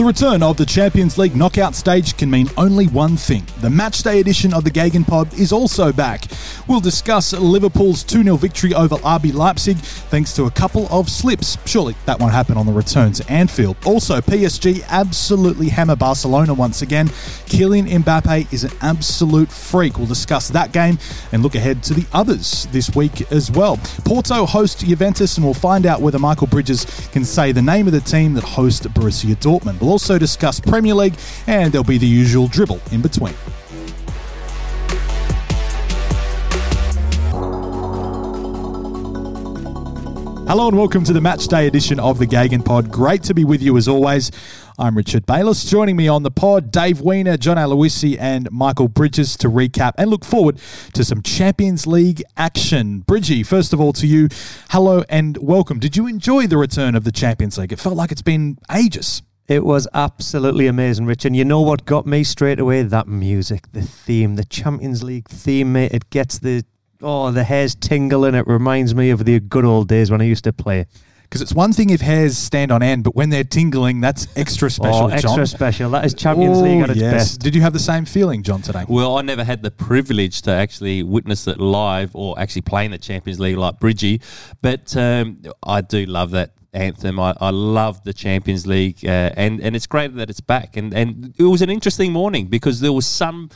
The return of the Champions League knockout stage can mean only one thing. The matchday edition of the GegenPod is also back. We'll discuss Liverpool's 2 0 victory over RB Leipzig thanks to a couple of slips. Surely that won't happen on the return to Anfield. Also, PSG absolutely hammer Barcelona once again. Kylian Mbappe is an absolute freak. We'll discuss that game and look ahead to the others this week as well. Porto host Juventus, and we'll find out whether Michael Bridges can say the name of the team that host Borussia Dortmund. Also discuss Premier League, and there'll be the usual dribble in between. Hello and welcome to the match day edition of the GegenPod. Great to be with you as always. I'm Richard Bayliss. Joining me on the pod, Dave Weiner, John Aloisi, and Michael Bridges to recap and look forward to some Champions League action. Bridgie, first of all, to you, hello and welcome. Did you enjoy the return of the Champions League? It felt like it's been ages. It was absolutely amazing, Rich. And you know what got me straight away? That music, the theme, the Champions League theme, mate. It gets the oh, the hairs tingling. It reminds me of the good old days when I used to play. Because it's one thing if hairs stand on end, but when they're tingling, that's extra special. Oh, extra John. special. That is Champions Oh, League at its yes. best. Did you have the same feeling, John, today? Well, I never had the privilege to actually witness it live or actually play in the Champions League like Bridgie, but um, I do love that anthem. I, I love the Champions League, uh, and and it's great that it's back. And and it was an interesting morning because there was some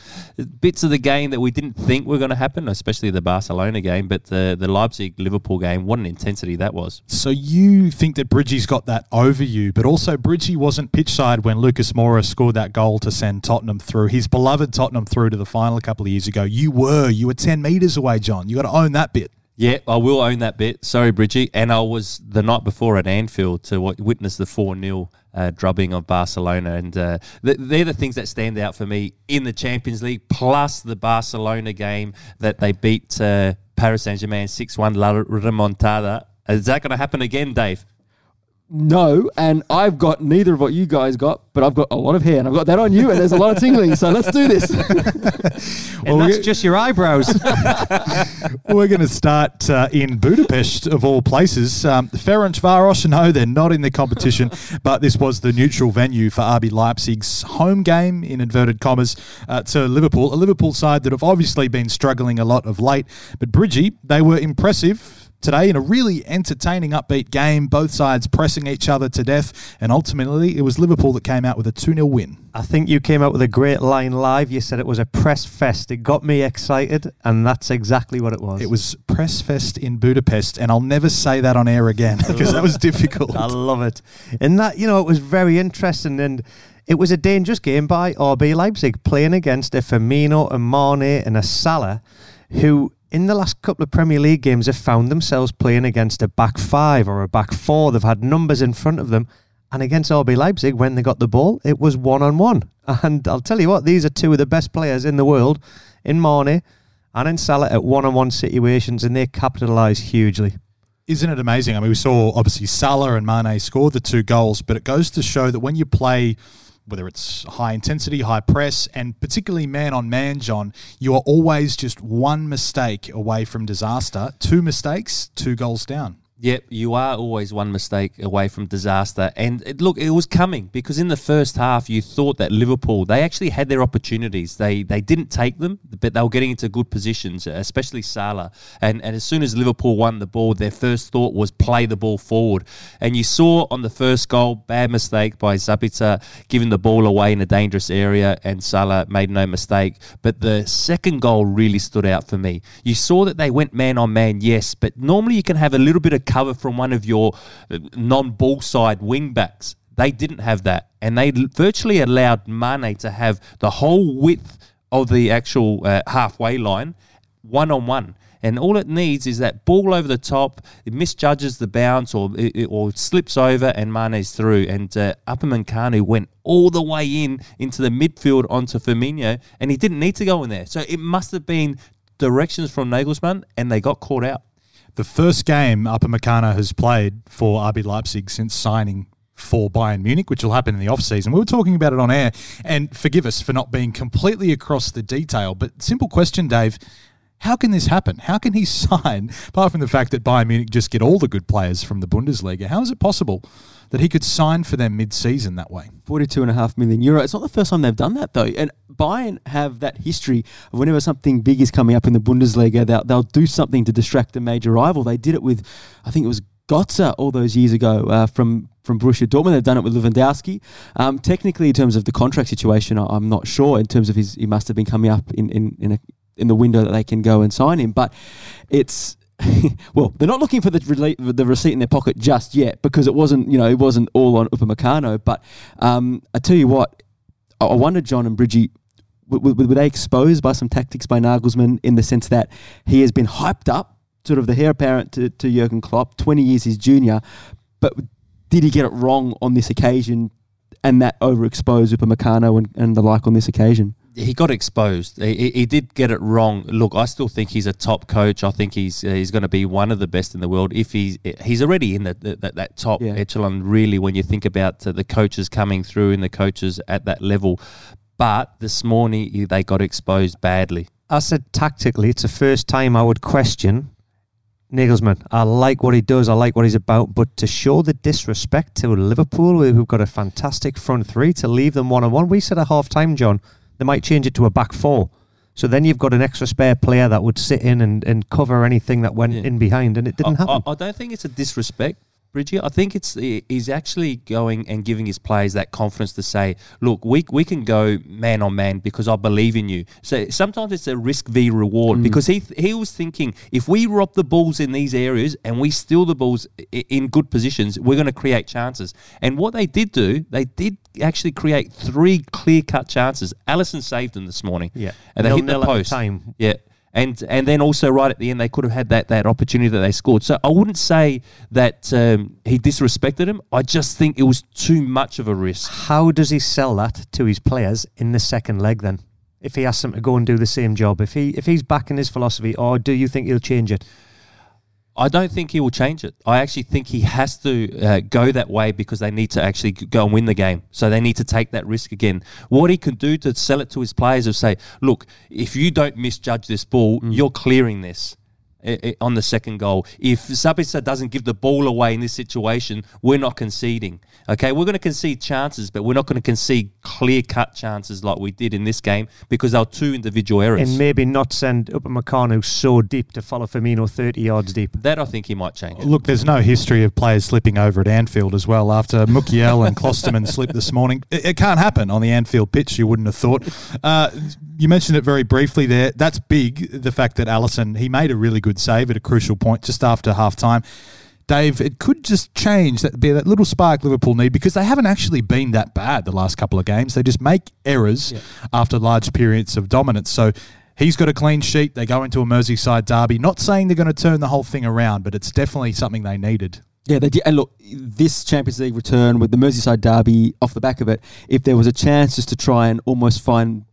bits of the game that we didn't think were going to happen, especially the Barcelona game, but the the Leipzig Liverpool game. What an intensity that was! So you think that Bridgie's got that over you, but also Bridgie wasn't pitch side when Lucas Moura scored that goal to send Tottenham through, his beloved Tottenham through to the final a couple of years ago. You were, you were 10 metres away, John. You got to own that bit. Yeah, I will own that bit. Sorry, Bridgie. And I was the night before at Anfield to witness the 4 0 uh, drubbing of Barcelona. And uh, th- they're the things that stand out for me in the Champions League, plus the Barcelona game that they beat uh, Paris Saint Germain 6 1 La Remontada. Is that going to happen again, Dave? No, and I've got neither of what you guys got, but I've got a lot of hair, and I've got that on you, and there's a lot of tingling. So let's do this. And that's just your eyebrows. We're going to start uh, in Budapest, of all places. Um, Ferencváros, no, they're not in the competition, but this was the neutral venue for RB Leipzig's home game, in inverted commas, uh, to Liverpool. A Liverpool side that have obviously been struggling a lot of late. But Bridgie, they were impressive today in a really entertaining, upbeat game. Both sides pressing each other to death, and ultimately it was Liverpool that came out with a 2 0 win. I think you came out with a great line live. You said it was a press fest. It got me excited, and that's exactly what it was. It was Press Fest in Budapest, and I'll never say that on air again because that was difficult. I love it. And that, you know, it was very interesting and it was a dangerous game by RB Leipzig playing against a Firmino, a Mane and a Salah who in the last couple of Premier League games have found themselves playing against a back five or a back four. They've had numbers in front of them. And against RB Leipzig, when they got the ball, it was one on one. And I'll tell you what, these are two of the best players in the world in Mane and in Salah at one on one situations, and they capitalise hugely. Isn't it amazing? I mean, we saw obviously Salah and Mane score the two goals, but it goes to show that when you play, whether it's high intensity, high press, and particularly man on man, John, you are always just one mistake away from disaster. Two mistakes, two goals down. Yep, you are always one mistake away from disaster. And it, look, it was coming because in the first half, you thought that Liverpool they actually had their opportunities. They they didn't take them, but they were getting into good positions, especially Salah. And and as soon as Liverpool won the ball, their first thought was play the ball forward. And you saw on the first goal, bad mistake by Sabitzer, giving the ball away in a dangerous area, and Salah made no mistake. But the second goal really stood out for me. You saw that they went man on man, yes, but normally you can have a little bit of cover from one of your uh, non-ball side wing backs. They didn't have that, and they virtually allowed Mane to have the whole width of the actual uh, halfway line, one on one. And all it needs is that ball over the top. It misjudges the bounce or it, or slips over, and Mane's through. And uh, Upperman went all the way in into the midfield onto Firmino, and he didn't need to go in there. So it must have been directions from Nagelsmann, and they got caught out. The first game Upamecano has played for RB Leipzig since signing for Bayern Munich, which will happen in the off-season. We were talking about it on air, and forgive us for not being completely across the detail, but simple question, Dave. How can this happen? How can he sign, apart from the fact that Bayern Munich just get all the good players from the Bundesliga, how is it possible that he could sign for them mid-season that way? 42.5 million euro. It's not the first time they've done that, though. And Bayern have that history of whenever something big is coming up in the Bundesliga, they'll, they'll do something to distract a major rival. They did it with, I think it was Götze all those years ago uh, from from Borussia Dortmund. They've done it with Lewandowski. Um, technically, in terms of the contract situation, I- I'm not sure. In terms of his, he must have been coming up in in in, a, in the window that they can go and sign him. But it's well, they're not looking for the the receipt in their pocket just yet because it wasn't you know it wasn't all on Upamecano. But um, I tell you what, I I wonder, John and Bridgie, w- w- were they exposed by some tactics by Nagelsmann in the sense that he has been hyped up, sort of the heir apparent to, to Jurgen Klopp, 20 years his junior, but did he get it wrong on this occasion and that overexposed Upamecano and, and the like on this occasion? he got exposed. He, he- he did get it wrong. Look, I still think he's a top coach. I think he's uh, he's going to be one of the best in the world. If he's he's already in the, the, that that top Yeah. echelon, really, when you think about uh, the coaches coming through and the coaches at that level. But this morning they got exposed badly. I said tactically, it's the first time I would question Nagelsmann. I like what he does, I like what he's about, but to show the disrespect to Liverpool, who've got a fantastic front three, to leave them one on one, we said at half time, John, they might change it to a back four. So then you've got an extra spare player that would sit in and, and cover anything that went Yeah. in behind, and it didn't I, happen. I, I don't think it's a disrespect, Bridgie. I think it's he's actually going and giving his players that confidence to say, "Look, we we can go man on man because I believe in you." So sometimes it's a risk v reward mm. because he he was thinking if we rob the balls in these areas and we steal the balls in good positions, we're going to create chances. And what they did do, they did actually create three clear cut chances. Alisson saved them this morning. Yeah. and they hit the Nil-nil the post. time. Yeah. And and then also right at the end they could have had that, that opportunity that they scored. So I wouldn't say that um, he disrespected him. I just think it was too much of a risk. How does he sell that to his players in the second leg then? If he asks them to go and do the same job, if he if he's backing his philosophy, or do you think he'll change it? I don't think he will change it. I actually think he has to uh, go that way because they need to actually go and win the game. So they need to take that risk again. What he can do to sell it to his players is say, look, if you don't misjudge this ball, you're clearing this. I- i- On the second goal, if Sabitzer doesn't give the ball away in this situation, we're not conceding. Okay, we're going to concede chances, but we're not going to concede clear-cut chances like we did in this game because they were two individual errors. And maybe not send Upamecano so deep to follow Firmino 30 yards deep. that I think he might change. Look, there's no history of players slipping over at Anfield as well. After Mukiele and Klostermann slipped this morning, it, it can't happen on the Anfield pitch. You wouldn't have thought. Uh, you mentioned it very briefly there. That's big. The fact that Alisson he made a really good save at a crucial point just after half time. Dave, it could just change that be that little spark Liverpool need because they haven't actually been that bad the last couple of games. They just make errors after large periods of dominance. So he's got a clean sheet. They go into a Merseyside derby. Not saying they're going to turn the whole thing around, but it's definitely something they needed. Yeah, they did. And look, this Champions League return with the Merseyside derby off the back of it, if there was a chance just to try and almost find,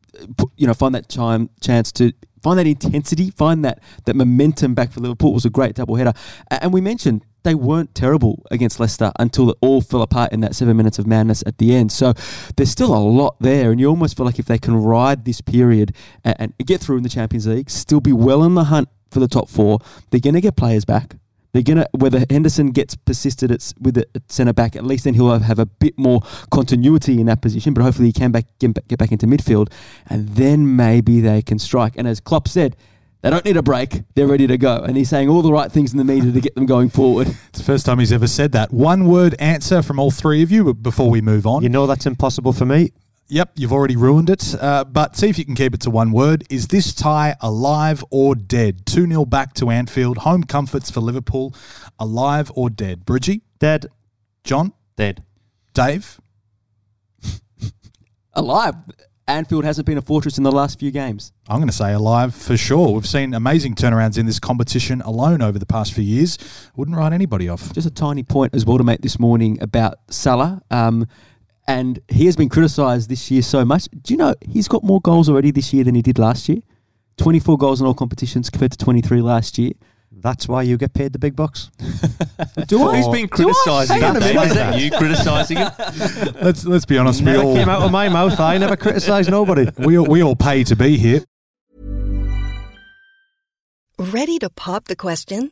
you know, find that time chance to find that intensity, find that that momentum back for Liverpool it was a great double header. And we mentioned they weren't terrible against Leicester until it all fell apart in that seven minutes of madness at the end. So there's still a lot there, and you almost feel like if they can ride this period and, and get through in the Champions League, still be well in the hunt for the top four, they're going to get players back. They're gonna whether Henderson gets persisted at, with it at centre back, at least then he'll have, have a bit more continuity in that position. But hopefully he can back get, back get back into midfield, and then maybe they can strike. And as Klopp said, they don't need a break; they're ready to go. And he's saying all the right things in the media to get them going forward. It's the first time he's ever said that. One word answer from all three of you before we move on. You know that's impossible for me. Yep, you've already ruined it. Uh, but see if you can keep it to one word. Is this tie alive or dead? 2 0 back to Anfield. Home comforts for Liverpool. Alive or dead? Bridgie? Dead. John? Dead. Dave? Alive, Anfield hasn't been a fortress in the last few games. I'm going to say alive for sure. We've seen amazing turnarounds in this competition alone over the past few years. Wouldn't write anybody off. Just a tiny point as well to make this morning about Salah. Um, and he has been criticised this year so much. Do you know he's got more goals already this year than he did last year? 24 goals in all competitions compared to 23 last year. That's why you get paid the big bucks. Do I? Who's been criticising Hang on him? a Dave? minute. Is that you criticising him? Let's let's be honest. We Never all came out of my mouth. I never criticise nobody. we all, we all pay to be here. Ready to pop the question?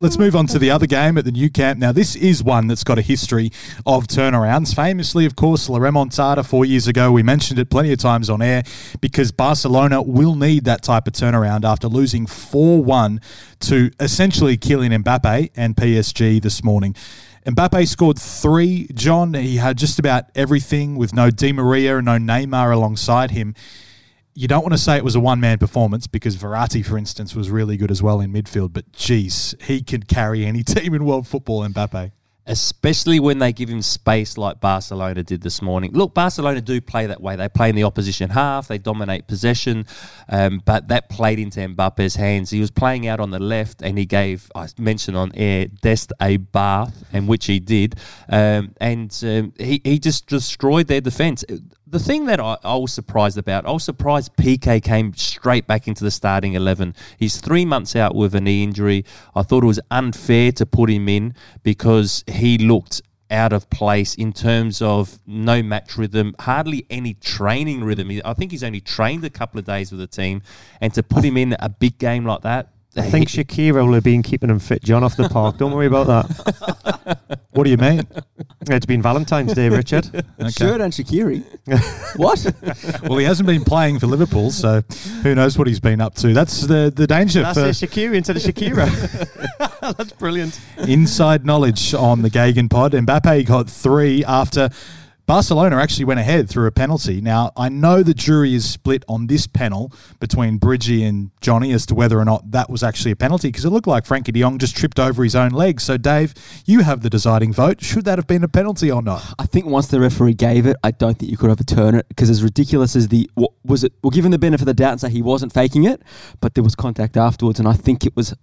Let's move on to the other game at the new camp. Now, this is one that's got a history of turnarounds. Famously, of course, La Remontada four years ago. We mentioned it plenty of times on air because Barcelona will need that type of turnaround after losing 4 1 to essentially Kylian Mbappe and PSG this morning. Mbappe scored three. John, he had just about everything with no Di Maria and no Neymar alongside him you don't want to say it was a one man performance because Verratti, for instance, was really good as well in midfield. But geez, he could carry any team in world football, Mbappe. especially when they give him space like Barcelona did this morning. Look, Barcelona do play that way. They play in the opposition half, they dominate possession, um, but that played into Mbappe's hands. He was playing out on the left, and he gave, I mentioned on air, Dest a bath, and which he did, um, and um, he, he just destroyed their defence. The thing that I, I was surprised about, I was surprised Piqué came straight back into the starting 11. He's three months out with a knee injury. I thought it was unfair to put him in because he looked out of place in terms of no match rhythm, hardly any training rhythm. I think he's only trained a couple of days with the team, and to put him in a big game like that, I think Shakira will have been keeping him fit, John, off the park. Don't worry about that. What do you mean? It's been Valentine's Day, Richard. Shirt and Shakiri. what? Well, he hasn't been playing for Liverpool, so who knows what he's been up to. That's the, the danger That's for it, Shakira instead of Shakira. That's brilliant. inside knowledge on the GegenPod. Mbappe got three after Barcelona actually went ahead through a penalty. Now, I know the jury is split on this panel between Bridgie and Johnny as to whether or not that was actually a penalty because it looked like Frenkie de Jong just tripped over his own leg. So, Dave, you have the deciding vote. Should that have been a penalty or not? I think once the referee gave it, I don't think you could overturn it because as ridiculous as the what was it, well, given the benefit of the doubt and say he wasn't faking it, but there was contact afterwards, and I think it was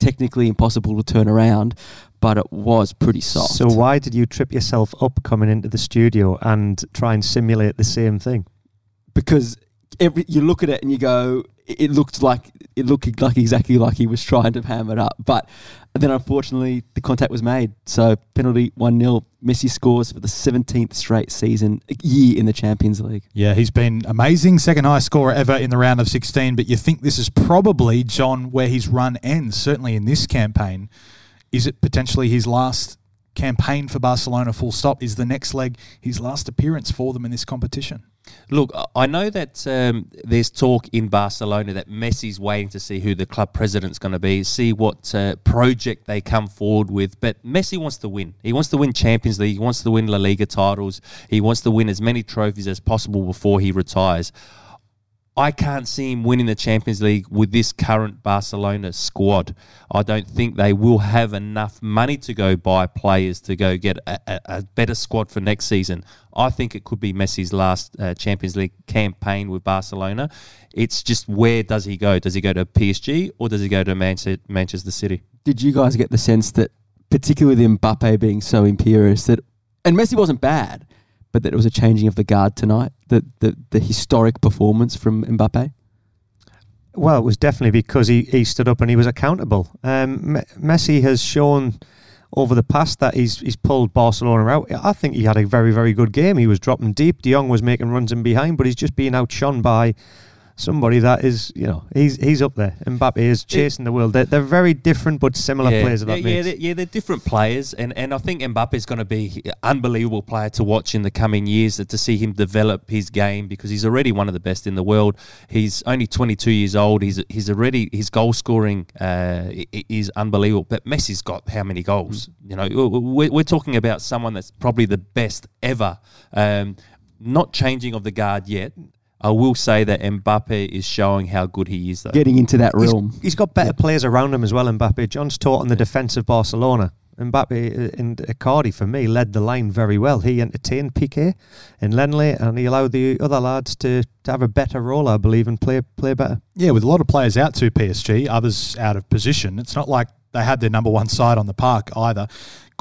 technically impossible to turn around, but it was pretty soft. So why did you trip yourself up coming into the studio and try and simulate the same thing? because every you look at it and you go, it it looked like it looked like exactly like he was trying to ham it up, but then unfortunately the contact was made. So penalty one 0 Messi scores for the seventeenth straight season year in the Champions League. Yeah, he's been amazing. Second highest scorer ever in the round of 16. But you think this is probably, John, where his run ends, certainly in this campaign. Is it potentially his last campaign for Barcelona, full stop? Is the next leg his last appearance for them in this competition? Look, I- know that um, there's talk in Barcelona that Messi's waiting to see who the club president's going to be, see what uh, project they come forward with. But Messi wants to win. He wants to win Champions League. He wants to win La Liga titles. He wants to win as many trophies as possible before he retires. I can't see him winning the Champions League with this current Barcelona squad. I don't think they will have enough money to go buy players to go get a, a, a better squad for next season. I think it could be Messi's last uh, Champions League campaign with Barcelona. It's just where does he go? Does he go to PSG or does he go to Manchester, Manchester City? Did you guys get the sense that, particularly with Mbappe being so imperious, that and Messi wasn't bad, but that it was a changing of the guard tonight? The the, the historic performance from Mbappe. Well, it was definitely because he, he stood up and he was accountable. Um, Me- Messi has shown over the past that he's he's pulled Barcelona out. I think he had a very very good game. He was dropping deep. De Jong was making runs in behind, but he's just being outshone by somebody that is, you know, he's he's up there. Mbappe is chasing the world. They're, they're very different but similar yeah, players. Yeah, yeah, they're, yeah, they're different players, and, and I think Mbappe is going to be an unbelievable player to watch in the coming years. To see him develop his game because he's already one of the best in the world. He's only 22 years old. He's he's already his goal scoring uh, is unbelievable. But Messi's got how many goals? You know, we're, we're talking about someone that's probably the best ever. Um, not changing of the guard yet. I will say that Mbappe is showing how good he is, though. Getting into that He's- realm. he's got better players around him as well, Mbappe. John's taught on the defence of Barcelona. Mbappe uh, and Icardi, for me, led the line very well. He entertained Piqué and Lenglet, and he allowed the other lads to, to have a better role, I believe, and play play better. Yeah, with a lot of players out to PSG, others out of position. It's not like they had their number one side on the park either.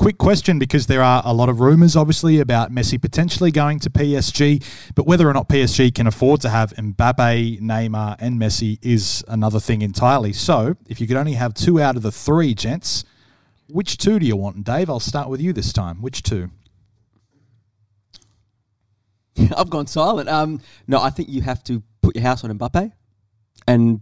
Quick question because there are a lot of rumours, obviously, about Messi potentially going to PSG, but whether or not PSG can afford to have Mbappe, Neymar, and Messi is another thing entirely. So, if you could only have two out of the three, gents, which two do you want? And Dave, I'll start with you this time. Which two? I've gone silent. Um, no, I think you have to put your house on Mbappe, and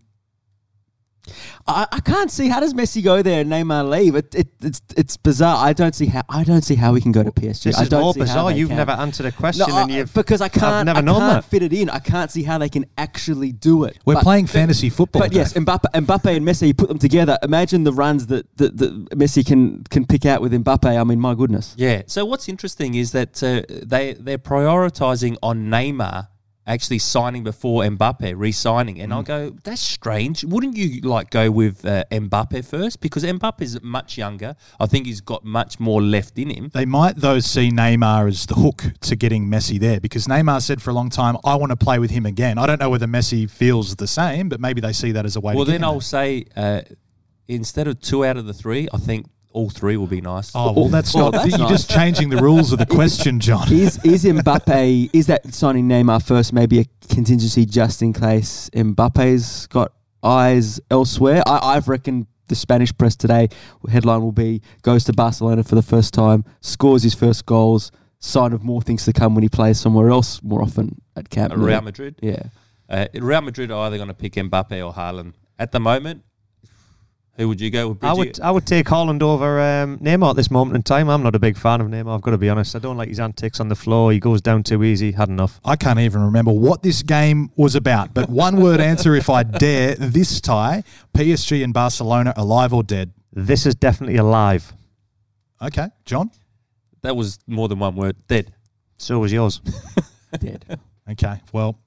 I, I can't see how does Messi go there and Neymar leave. It, it, it's it's bizarre. I don't see how I don't see how we can go to PSG. This I is don't more see how bizarre. they You've can. never answered a question, No, and I- you've because I can't. never I known can't that. fit it in. I can't see how they can actually do it. We're But- playing fantasy football. But yes, Dave. Mbappe, Mbappe and Messi, you put them together. Imagine the runs that, that, that Messi can can pick out with Mbappe. I mean, my goodness. Yeah. So what's interesting is that uh, they they're prioritizing on Neymar actually signing before Mbappe re-signing, and I'll go. That's strange. Wouldn't you like go with uh, Mbappe first because Mbappe is much younger. I think he's got much more left in him. They might, though, see Neymar as the hook to getting Messi there because Neymar said for a long time, I want to play with him again. I don't know whether Messi feels the same, but maybe they see that as a way Well, then I'll there. say uh, instead of two out of the three, I think all three will be nice. Oh, well, that's not. that's you're nice. just changing the rules of the question, John. Is is Mbappe? is that signing Neymar first? Maybe a contingency just in case Mbappe's got eyes elsewhere. I, I've reckoned the Spanish press today headline will be goes to Barcelona for the first time, scores his first goals. Sign of more things to come when he plays somewhere else more often at Camp Real Madrid. Yeah. Uh, Real Madrid are either going to pick Mbappe or Haaland. At the moment, who would you go with? I Bridget? would I would take Haaland over um, Neymar at this moment in time. I'm not a big fan of Neymar. I've got to be honest. I don't like his antics on the floor. He goes down too easy. Had enough. I can't even remember what this game was about, but one word answer if I dare this tie PSG and Barcelona alive or dead. This is definitely alive. Okay, John? That was more than one word. Dead. So was yours. Dead. Okay, well,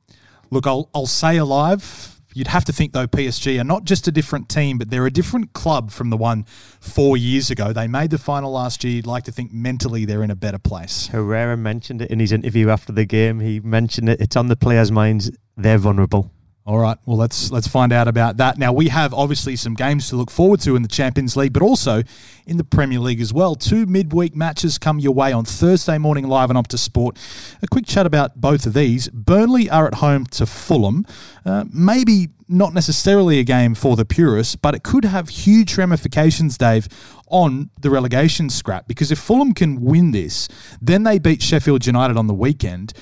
look, I'll, I'll say alive. You'd have to think, though, PSG are not just a different team, but they're a different club from the one four years ago. They made the final last year. You'd like to think mentally they're in a better place. Herrera mentioned it in his interview after the game. He mentioned it. It's on the players' minds. They're vulnerable. All right. Well, let's let's find out about that. Now we have obviously some games to look forward to in the Champions League, but also in the Premier League as well. Two midweek matches come your way on Thursday morning live on Optus Sport. A quick chat about both of these. Burnley are at home to Fulham. Uh, maybe not necessarily a game for the purists, but it could have huge ramifications, Dave, on the relegation scrap. Because if Fulham can win this, then they beat Sheffield United on the weekend.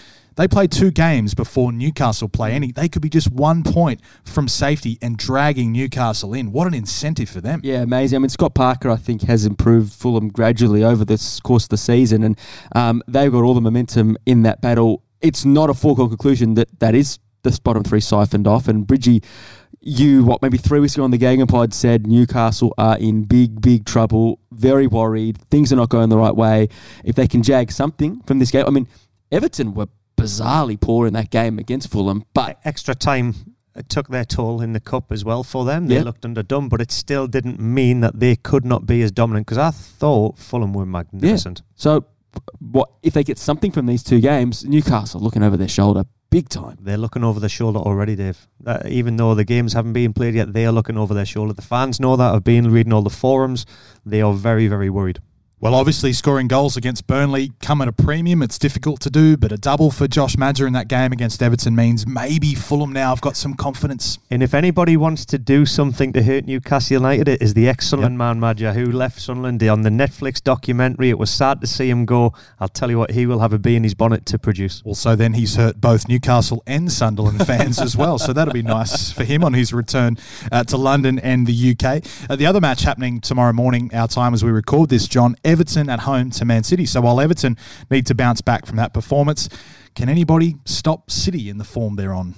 They play two games before Newcastle play any. They could be just one point from safety and dragging Newcastle in. What an incentive for them. Yeah, amazing. I mean, Scott Parker, I think, has improved Fulham gradually over the s- course of the season, and um, they've got all the momentum in that battle. It's not a foregone conclusion that that is the bottom three siphoned off. And Bridgie, you what maybe three weeks ago on the GegenPod said Newcastle are in big, big trouble. Very worried. Things are not going the right way. If they can jag something from this game, I mean, Everton were bizarrely poor in that game against Fulham, but Extra time it took their toll in the cup as well for them. They Yeah. looked underdone, but it still didn't mean that they could not be as dominant. Because I thought Fulham were magnificent. So, what if they get something from these two games? Newcastle looking over their shoulder big time. They're looking over their shoulder already, Dave. Uh, even though the games haven't been played yet, they are looking over their shoulder. The fans know that. I've been reading all the forums. They are very, very worried. Well, obviously, scoring goals against Burnley come at a premium. It's difficult to do, but a double for Josh Maja in that game against Everton means maybe Fulham now have got some confidence. And if anybody wants to do something to hurt Newcastle United, it is the ex Sunderland yep. man Maja who left Sunderland on the Netflix documentary. It was sad to see him go. I'll tell you what, he will have a bee in his bonnet to produce. Also, then he's hurt both Newcastle and Sunderland fans as well, so that'll be nice for him on his return uh, to London and the UK. Uh, the other match happening tomorrow morning, our time as we record this, John. Everton at home to Man City. So while Everton need to bounce back from that performance, can anybody stop City in the form they're on?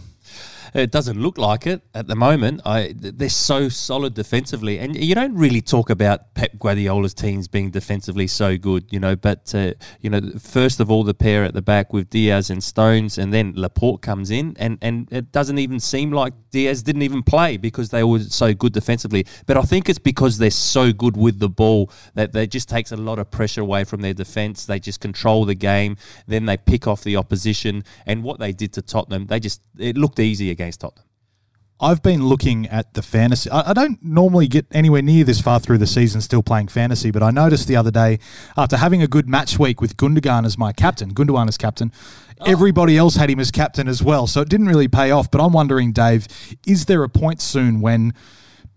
It doesn't look like it at the moment. I, they're so solid defensively, and you don't really talk about Pep Guardiola's teams being defensively so good, you know. But uh, you know, first of all, the pair at the back with Dias and Stones, and then Laporte comes in, and and it doesn't even seem like Dias didn't even play because they were so good defensively. But I think it's because they're so good with the ball that they just takes a lot of pressure away from their defense. They just control the game, then they pick off the opposition, and what they did to Tottenham, they just it looked easy against Tottenham? I've been looking at the fantasy. I, I, don't normally get anywhere near this far through the season still playing fantasy, but I noticed the other day after having a good match week with Gundogan as my captain, Gundogan as captain, oh. everybody else had him as captain as well. So it didn't really pay off. But I'm wondering, Dave, is there a point soon when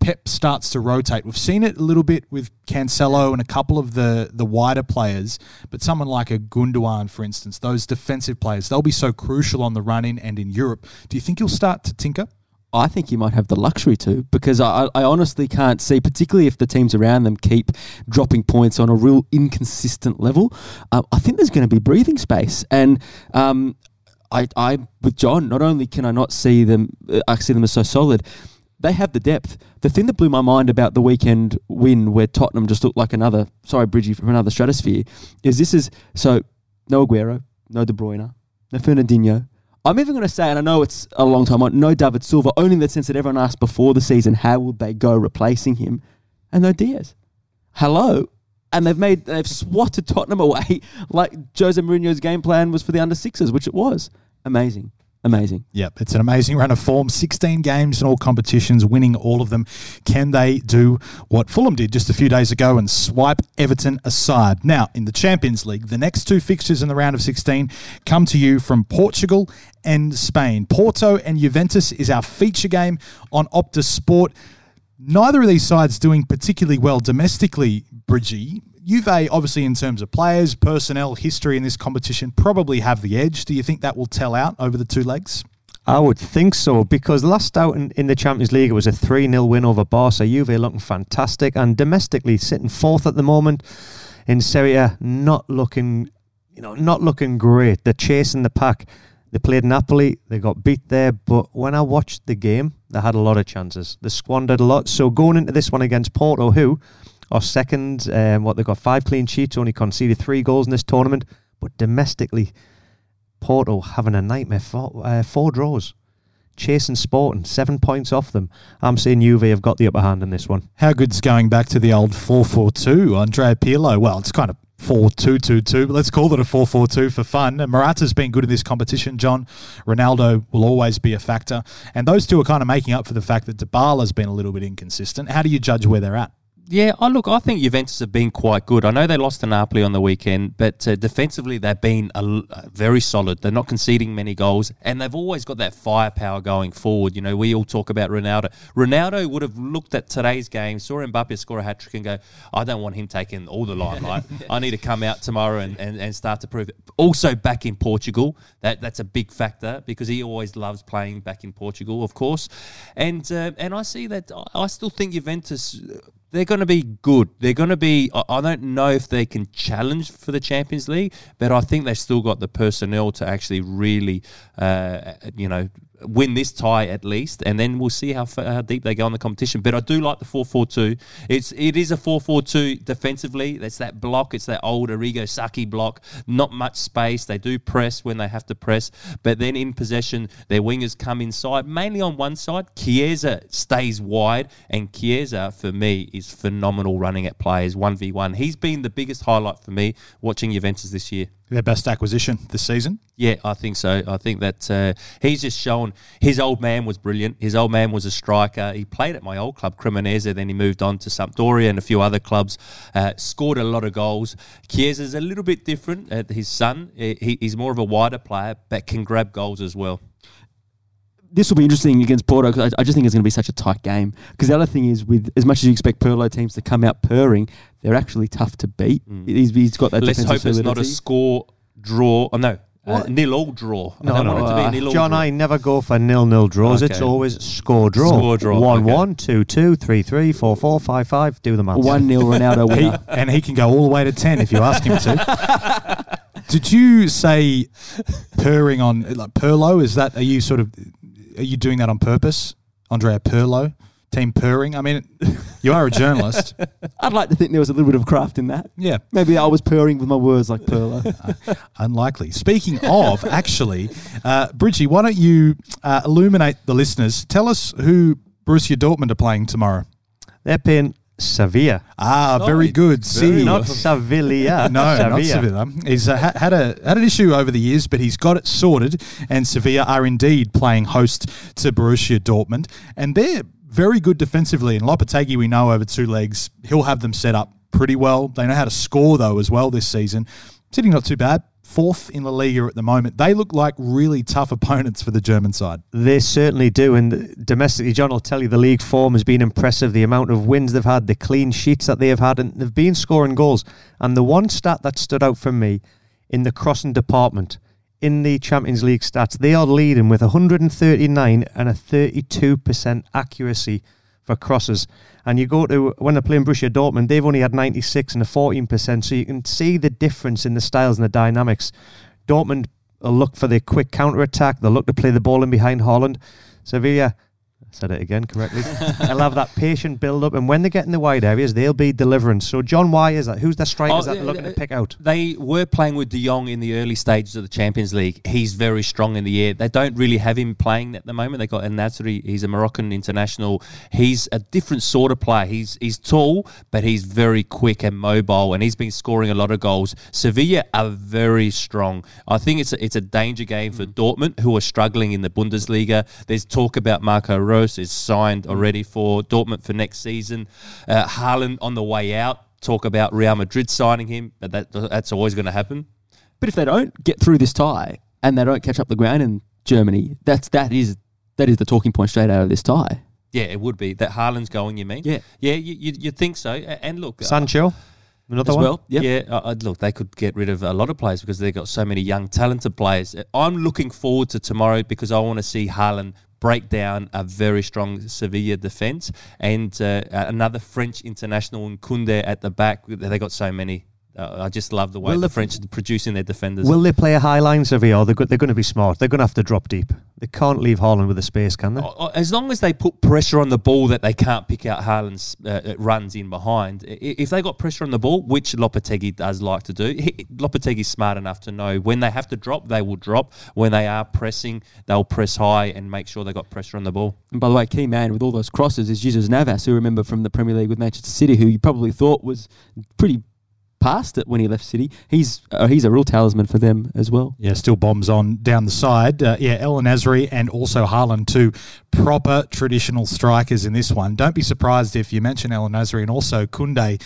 Pep starts to rotate. We've seen it a little bit with Cancelo and a couple of the the wider players, but someone like a Gundogan, for instance, those defensive players, they'll be so crucial on the run in and in Europe. Do you think he'll start to tinker? I think he might have the luxury to because I, I honestly can't see, particularly if the teams around them keep dropping points on a real inconsistent level. Uh, I think there's going to be breathing space, and um, I, I with John, not only can I not see them, uh, I see them as so solid they have the depth. The thing that blew my mind about the weekend win, where Tottenham just looked like another, sorry, Bridgie, from another stratosphere, is this is so no Aguero, no De Bruyne, no Fernandinho. I'm even going to say, and I know it's a long time on, no David Silva, only in the sense that everyone asked before the season, how would they go replacing him? And no Dias. Hello. And they've made, they've swatted Tottenham away like Jose Mourinho's game plan was for the under sixes, which it was. Amazing. Amazing. Yep, it's an amazing run of form. 16 games in all competitions, winning all of them. Can they do what Fulham did just a few days ago and swipe Everton aside? Now, in the Champions League, the next two fixtures in the round of 16 come to you from Portugal and Spain. Porto and Juventus is our feature game on Optus Sport. Neither of these sides doing particularly well domestically, Bridgie. Juve, obviously, in terms of players, personnel, history in this competition, probably have the edge. Do you think that will tell out over the two legs? I would think so because last out in, in the Champions League it was a 3 0 win over Barca. Juve looking fantastic and domestically sitting fourth at the moment in Serie A, not looking, you know, not looking great. They're chasing the pack. They played Napoli, they got beat there, but when I watched the game, they had a lot of chances. They squandered a lot. So going into this one against Porto, who or second. Um, what they've got five clean sheets, only conceded three goals in this tournament, but domestically, Porto having a nightmare. Four, uh, four draws. Chasing Sporting, seven points off them. I'm saying Juve have got the upper hand in this one. How good's going back to the old 4 4 2? Andrea Pirlo, well, it's kind of 4 2 2 2, but let's call it a 4 4 2 for fun. And Morata's been good in this competition, John. Ronaldo will always be a factor. And those two are kind of making up for the fact that Dybala's been a little bit inconsistent. How do you judge where they're at? Yeah, I look. I think Juventus have been quite good. I know they lost to Napoli on the weekend, but uh, defensively they've been a, a very solid. They're not conceding many goals, and they've always got that firepower going forward. You know, we all talk about Ronaldo. Ronaldo would have looked at today's game, saw Mbappe score a hat trick, and go, "I don't want him taking all the limelight. I need to come out tomorrow and, and, and start to prove it." Also, back in Portugal, that that's a big factor because he always loves playing back in Portugal, of course, and uh, and I see that. I still think Juventus they're going to be good. They're going to be. I don't know if they can challenge for the Champions League, but I think they've still got the personnel to actually really, uh, you know, win this tie at least, and then we'll see how, how deep they go in the competition. But I do like the four four two. It's it is a four four two defensively. That's that block. It's that old Arrigo Sacchi block. Not much space. They do press when they have to press, but then in possession, their wingers come inside, mainly on one side. Chiesa stays wide, and Chiesa for me is phenomenal running at players one v one. He's been the biggest highlight for me watching Juventus this year. Their best acquisition this season. Yeah, I think so. I think that uh, he's just shown his old man was brilliant. His old man was a striker. He played at my old club, Cremonese, then he moved on to Sampdoria and a few other clubs. Uh, scored a lot of goals. Chiesa's a little bit different. Uh, his son, he, he's more of a wider player, but can grab goals as well this will be interesting against Porto because I, I, just think it's going to be such a tight game. Because the other thing is, with as much as you expect Pirlo teams to come out purring, they're actually tough to beat. Mm. He's, he's got that. Let's hope it's not a score draw. Oh, no. Uh, nil all draw. No, I no, uh, John, draw. I never go for nil nil draws. Okay. It's always score draw. Score draw. 1 okay. 1, 2 2, 3 3, 4 4, 5 5. Do the maths. 1 nil Ronaldo winner. he, and he can go all the way to 10 if you ask him to. Did you say purring on like Pirlo? Is that are you sort of are you doing that on purpose, Andrea Pirlo? Team purring. I mean, you are a journalist. I'd like to think there was a little bit of craft in that. Yeah, maybe I was purring with my words like Pirlo. Uh, unlikely. Speaking of, actually, uh, Bridgie, why don't you uh, illuminate the listeners? Tell us who Borussia Dortmund are playing tomorrow. They're playing Sevilla. Ah, very good. See, not Sevilla. no, Sevilla. not Sevilla. He's uh, had a had an issue over the years, but he's got it sorted. And Sevilla are indeed playing host to Borussia Dortmund, and they're very good defensively. And Lopetegui, we know over two legs, he'll have them set up pretty well. They know how to score though as well this season. Sitting not too bad fourth in La Liga at the moment. They look like really tough opponents for the German side. They certainly do. And domestically, John will tell you the league form has been impressive. The amount of wins they've had, the clean sheets that they have had, and they've been scoring goals. And the one stat that stood out for me in the crossing department in the Champions League stats, they are leading with 139 and a 32% accuracy for crosses. And you go to when they're playing Borussia Dortmund, they've only had 96 and a 14%. So you can see the difference in the styles and the dynamics. Dortmund will look for the quick counter attack. They'll look to play the ball in behind Haaland. Sevilla said it again correctly. They'll have that patient build up, and when they get in the wide areas, they'll be delivering. So, John, why is that? Who's the strikers oh, that they're looking to pick out? They were playing with De Jong in the early stages of the Champions League. He's very strong in the air. They don't really have him playing at the moment. They got En-Nesyri. He's a Moroccan international. He's a different sort of player. He's he's tall, but he's very quick and mobile, and he's been scoring a lot of goals. Sevilla are very strong. I think it's a, it's a danger game for mm. Dortmund, who are struggling in the Bundesliga. There's talk about Marco Reus is signed mm. already for Dortmund for next season. Uh, Haaland on the way out. Talk about Real Madrid signing him, but that that's always going to happen. But if they don't get through this tie and they don't catch up the ground in Germany, that's that is that is the talking point straight out of this tie. Yeah, it would be that Haaland's going. You mean? Yeah, yeah. You you, you think so? And look, uh, Sancho. Uh, Another as one? well, yep. yeah. Uh, look, they could get rid of a lot of players because they've got so many young, talented players. I'm looking forward to tomorrow because I want to see Haaland break down a very strong Sevilla defence and uh, another French international in Koundé at the back. They got so many. Uh, I just love the way will the French are producing their defenders. Will they play a high line, Sevilla? They're, go- they're going to be smart. They're going to have to drop deep. They can't leave Haaland with a space, can they? As long as they put pressure on the ball that they can't pick out Haaland's uh, uh runs in behind. If they got pressure on the ball, which Lopetegui does like to do, he, Lopetegui's smart enough to know when they have to drop, they will drop. When they are pressing, they'll press high and make sure they got pressure on the ball. And by the way, key man with all those crosses is Jesus Navas, who remember from the Premier League with Manchester City, who you probably thought was pretty past it when he left City. He's uh, he's a real talisman for them as well. Yeah, still bombs on down the side. Uh, yeah, En-Nesyri and also Haaland, two proper traditional strikers in this one. Don't be surprised if you mention En-Nesyri and also Koundé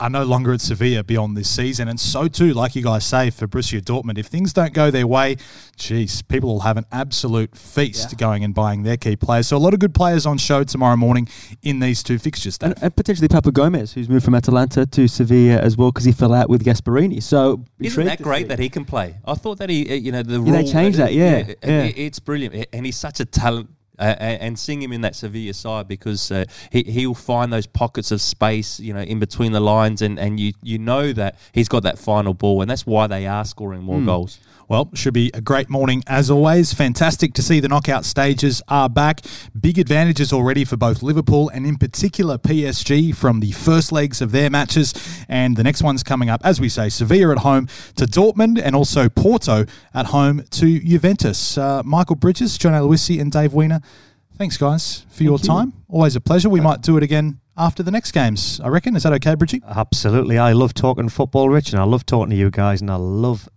are no longer at Sevilla beyond this season. And so too, like you guys say, for Borussia Dortmund, if things don't go their way, geez, people will have an absolute feast yeah. going and buying their key players. So a lot of good players on show tomorrow morning in these two fixtures. And, and, potentially Papu Gomez, who's moved from Atalanta to Sevilla as well, because he fell out with Gasperini. So isn't that great that he can play? I thought that he, uh, you know, the yeah, they changed that. Yeah, yeah, yeah. it's brilliant, and he's such a talent. Uh, and seeing him in that Sevilla side because uh, he he'll find those pockets of space, you know, in between the lines, and, and you you know that he's got that final ball, and that's why they are scoring more mm. goals. Well, should be a great morning as always. Fantastic to see the knockout stages are back. Big advantages already for both Liverpool and, in particular, PSG from the first legs of their matches. And the next one's coming up, as we say, Sevilla at home to Dortmund and also Porto at home to Juventus. Uh, Michael Bridges, John Aloisi, and Dave Weiner. Thanks, guys, for Thank your you. time. Always a pleasure. We might do it again after the next games, I reckon. Is that okay, Bridgie? Absolutely. I love talking football, Rich, and I love talking to you guys, and I love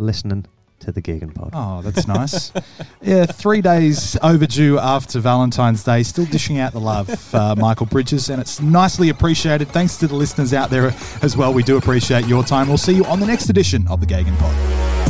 listening to the GegenPod. Oh, that's nice. yeah, three days overdue after Valentine's Day. Still dishing out the love, uh, Michael Bridges, and it's nicely appreciated. Thanks to the listeners out there as well. We do appreciate your time. We'll see you on the next edition of the GegenPod.